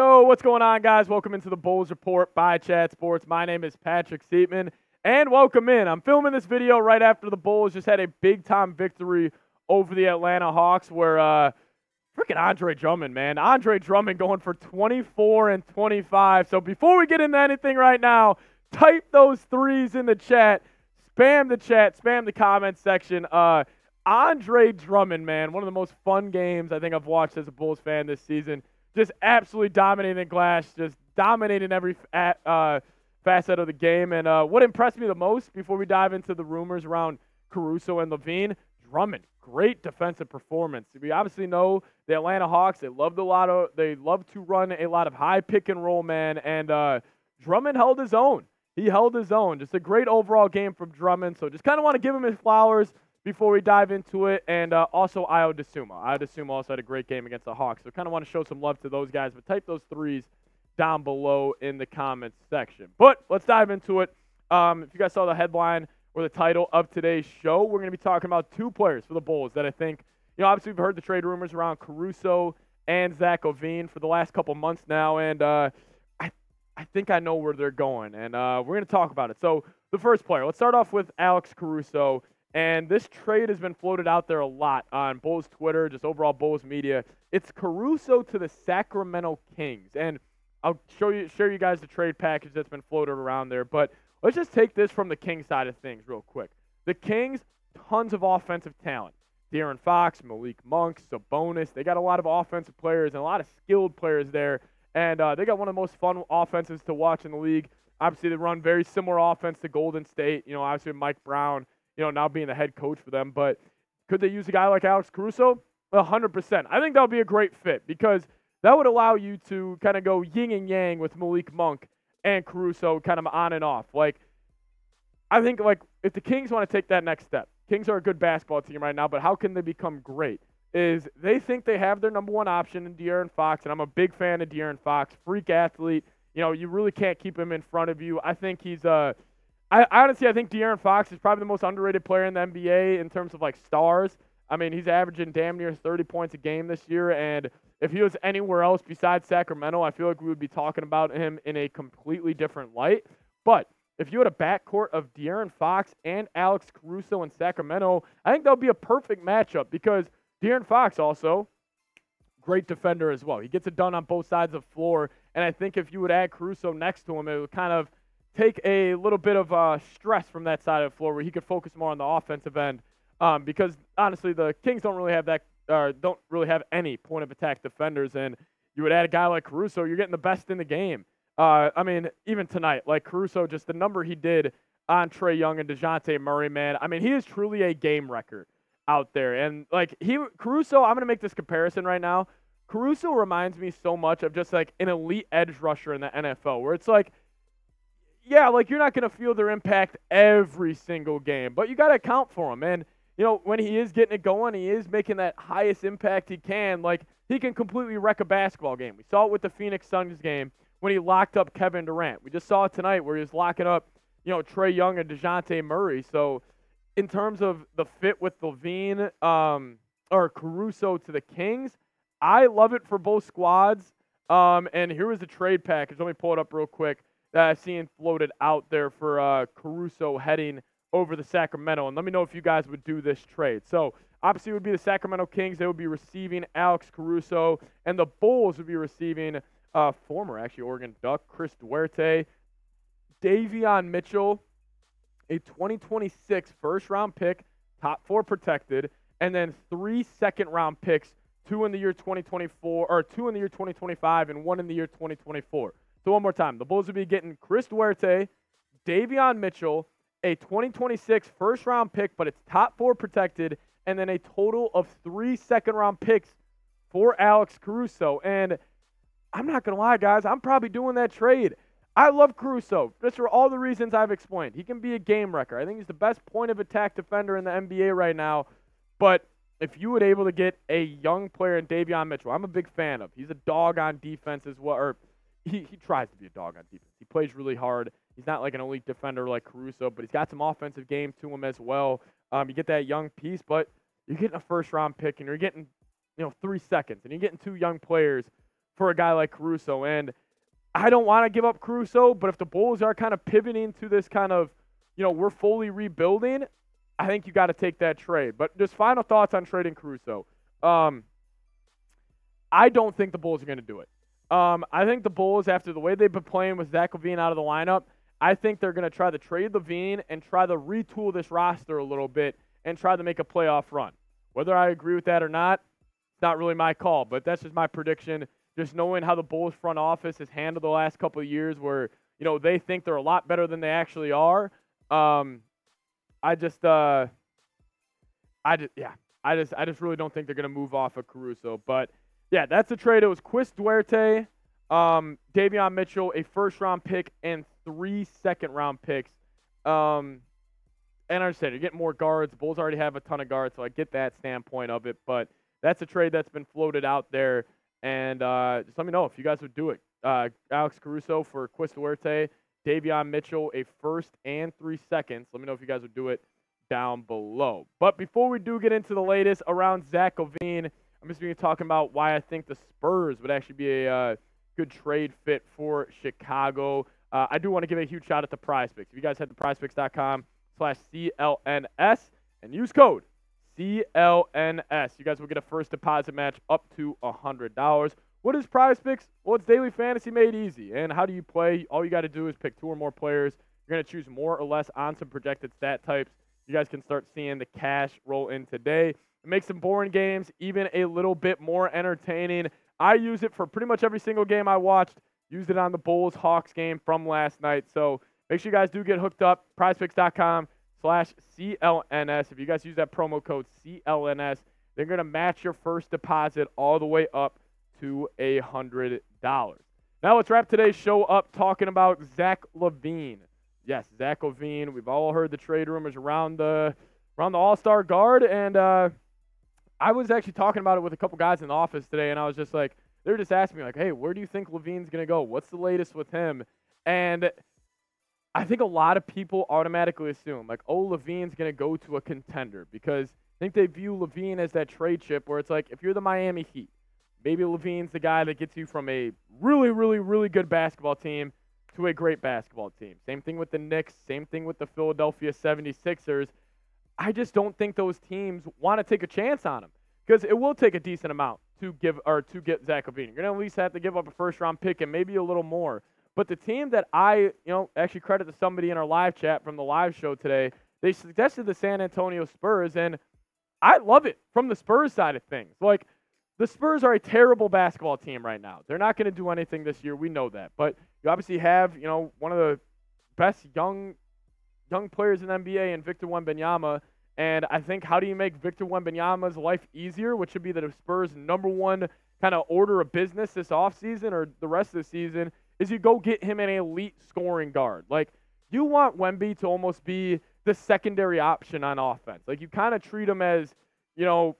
Yo, what's going on, guys? Welcome into the Bulls Report by Chat Sports. My name is Patrick Siepman, and welcome in. I'm filming this video right after the Bulls just had a big time victory over the Atlanta Hawks, where uh, freaking Andre Drummond, man, Andre Drummond going for 24 and 25. So before we get into anything right now, type those threes in the chat, spam the chat, spam the comment section. Uh, Andre Drummond, man, one of the most fun games I think I've watched as a Bulls fan this season. Just absolutely dominating the glass, just dominating every uh, facet of the game. And uh, what impressed me the most before we dive into the rumors around Caruso and LaVine, Drummond, great defensive performance. We obviously know the Atlanta Hawks. They loved a lot of. They love to run a lot of high pick and roll, man. And uh, Drummond held his own. He held his own. Just a great overall game from Drummond. So just kind of want to give him his flowers before we dive into it. And uh, also Ayo Dosunmu. Ayo Dosunmu also had a great game against the Hawks. So kind of want to show some love to those guys. But type those threes down below in the comments section. But let's dive into it. Um, if you guys saw the headline or the title of today's show, we're going to be talking about two players for the Bulls that I think, you know, obviously we've heard the trade rumors around Caruso and Zach LaVine for the last couple months now. And uh, I, I think I know where they're going. And uh, we're going to talk about it. So the first player, let's start off with Alex Caruso. And this trade has been floated out there a lot on Bulls Twitter, just overall Bulls media. It's Caruso to the Sacramento Kings. And I'll show you share you guys the trade package that's been floated around there. But let's just take this from the Kings side of things real quick. The Kings, tons of offensive talent. De'Aaron Fox, Malik Monk, Sabonis. They got a lot of offensive players and a lot of skilled players there. And uh, they got one of the most fun offenses to watch in the league. Obviously, they run very similar offense to Golden State. You know, obviously Mike Brown you know, now being the head coach for them. But could they use a guy like Alex Caruso? 100%. I think that would be a great fit because that would allow you to kind of go yin and yang with Malik Monk and Caruso kind of on and off. Like, I think, like, if the Kings want to take that next step, Kings are a good basketball team right now, but how can they become great? Is they think they have their number one option in De'Aaron Fox, and I'm a big fan of De'Aaron Fox, freak athlete. You know, you really can't keep him in front of you. I think he's a uh, I, honestly, I think De'Aaron Fox is probably the most underrated player in the NBA in terms of like stars. I mean, he's averaging damn near 30 points a game this year, and if he was anywhere else besides Sacramento, I feel like we would be talking about him in a completely different light. But if you had a backcourt of De'Aaron Fox and Alex Caruso in Sacramento, I think that would be a perfect matchup because De'Aaron Fox also great defender as well. He gets it done on both sides of the floor, and I think if you would add Caruso next to him, it would kind of take a little bit of uh, stress from that side of the floor where he could focus more on the offensive end. Um, because honestly, the Kings don't really have that, uh, don't really have any point of attack defenders, and you would add a guy like Caruso, you're getting the best in the game. Uh, I mean, even tonight, like Caruso, just the number he did on Trae Young and Dejounte Murray, man. I mean, he is truly a game wrecker out there, and like he Caruso, I'm gonna make this comparison right now. Caruso reminds me so much of just like an elite edge rusher in the NFL, where it's like yeah, like you're not going to feel their impact every single game, but you got to account for them. And, you know, when he is getting it going, he is making that highest impact he can. Like, he can completely wreck a basketball game. We saw it with the Phoenix Suns game when he locked up Kevin Durant. We just saw it tonight where he was locking up, you know, Trae Young and Dejounte Murray. So, in terms of the fit with LaVine um, or Caruso to the Kings, I love it for both squads. Um, and here was the trade package. Let me pull it up real quick that I've seen floated out there for uh, Caruso heading over the Sacramento. And let me know if you guys would do this trade. So obviously it would be the Sacramento Kings. They would be receiving Alex Caruso, and the Bulls would be receiving uh, former actually Oregon Duck Chris Duarte, Davion Mitchell, a 2026 first round pick, top four protected, and then three second round picks, two in the year 2024 or two in the year 2025 and one in the year 2024. So one more time, the Bulls would be getting Chris Duarte, Davion Mitchell, a 2026 first round pick, but it's top four protected, and then a total of three second round picks for Alex Caruso. And I'm not gonna lie, guys, I'm probably doing that trade. I love Caruso just for all the reasons I've explained. He can be a game wrecker. I think he's the best point of attack defender in the NBA right now. But if you were able to get a young player in Davion Mitchell, I'm a big fan of. He's a dog on defense as well, or he, he tries to be a dog on defense. He plays really hard. He's not like an elite defender like Caruso, but he's got some offensive game to him as well. Um, you get that young piece, but you're getting a first round pick and you're getting, you know, three seconds and you're getting two young players for a guy like Caruso. And I don't want to give up Caruso, but if the Bulls are kind of pivoting to this kind of, you know, we're fully rebuilding, I think you got to take that trade. But just final thoughts on trading Caruso. Um, I don't think the Bulls are going to do it. Um, I think the Bulls, after the way they've been playing with Zach LaVine out of the lineup, I think they're going to try to trade LaVine and try to retool this roster a little bit and try to make a playoff run. Whether I agree with that or not, it's not really my call, but that's just my prediction. Just knowing how the Bulls front office has handled the last couple of years, where you know they think they're a lot better than they actually are. Um, I just, uh, I just, yeah, I just, I just really don't think they're going to move off of Caruso. But yeah, that's the trade. It was Chris Duarte, um, Davion Mitchell, a first round pick, and three second round picks. Um, and I understand you're getting more guards. Bulls already have a ton of guards, so I get that standpoint of it. But that's a trade that's been floated out there. And uh, just let me know if you guys would do it. Uh, Alex Caruso for Chris Duarte, Davion Mitchell, a first and three seconds. Let me know if you guys would do it down below. But before we do get into the latest around Zach LaVine, I'm just going to be talking about why I think the Spurs would actually be a uh, good trade fit for Chicago. Uh, I do want to give a huge shout out to PrizePicks. If you guys head to prizepicks.com slash CLNS and use code CLNS, you guys will get a first deposit match up to $100. What is PrizePicks? Well, it's daily fantasy made easy. And how do you play? All you got to do is pick two or more players. You're going to choose more or less on some projected stat types. You guys can start seeing the cash roll in today. It makes some boring games even a little bit more entertaining. I use it for pretty much every single game I watched. Used it on the Bulls Hawks game from last night. So make sure you guys do get hooked up. PrizePicks.com slash CLNS. If you guys use that promo code CLNS, they're going to match your first deposit all the way up to a hundred dollars. Now let's wrap today's show up talking about Zach LaVine. Yes, Zach LaVine. We've all heard the trade rumors around the around the All Star guard, and uh, I was actually talking about it with a couple guys in the office today, and I was just like, they were just asking me like, "Hey, where do you think LaVine's gonna go? What's the latest with him?" And I think a lot of people automatically assume like, "Oh, LaVine's gonna go to a contender," because I think they view LaVine as that trade chip where it's like, if you're the Miami Heat, maybe LaVine's the guy that gets you from a really, really, really good basketball team to a great basketball team. Same thing with the Knicks, same thing with the Philadelphia 76ers. I just don't think those teams want to take a chance on him because it will take a decent amount to give or to get Zach LaVine. You're gonna at least have to give up a first round pick and maybe a little more. But the team that I, you know, actually credit to somebody in our live chat from the live show today, they suggested the San Antonio Spurs, and I love it from the Spurs side of things. Like the Spurs are a terrible basketball team right now. They're not going to do anything this year. We know that. But you obviously have, you know, one of the best young young players in NBA and Victor Wembanyama. And I think how do you make Victor Wembanyama's life easier, which should be the Spurs' number one kind of order of business this offseason or the rest of the season, is you go get him an elite scoring guard. Like, you want Wemby to almost be the secondary option on offense. Like, you kind of treat him as, you know,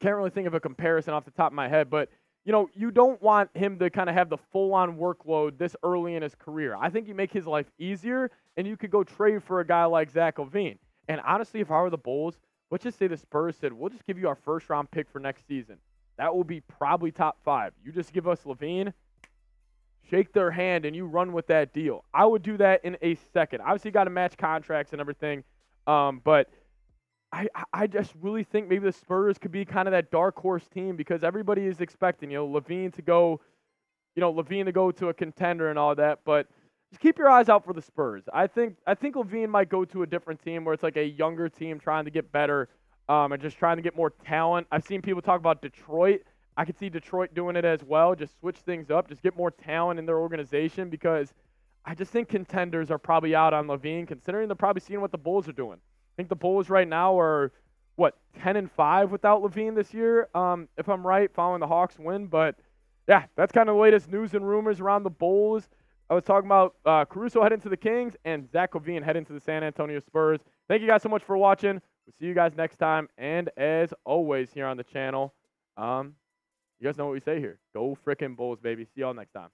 can't really think of a comparison off the top of my head, but you know, you don't want him to kind of have the full on workload this early in his career. I think you make his life easier, and you could go trade for a guy like Zach LaVine. And honestly, if I were the Bulls, let's just say the Spurs said, we'll just give you our first round pick for next season. That will be probably top five. You just give us LaVine, shake their hand, and you run with that deal. I would do that in a second. Obviously, got to match contracts and everything, um, but – I, I just really think maybe the Spurs could be kind of that dark horse team because everybody is expecting, you know, LaVine to go, you know, LaVine to go to a contender and all that. But just keep your eyes out for the Spurs. I think I think LaVine might go to a different team where it's like a younger team trying to get better um, and just trying to get more talent. I've seen people talk about Detroit. I could see Detroit doing it as well. Just switch things up, just get more talent in their organization because I just think contenders are probably out on LaVine, considering they're probably seeing what the Bulls are doing. I think the Bulls right now are what 10 and 5 without LaVine this year, um, if I'm right, following the Hawks win. But yeah, that's kind of the latest news and rumors around the Bulls. I was talking about uh, Caruso heading to the Kings and Zach LaVine heading to the San Antonio Spurs. Thank you guys so much for watching. We'll see you guys next time. And as always, here on the channel, um, you guys know what we say here. Go frickin' Bulls, baby. See y'all next time.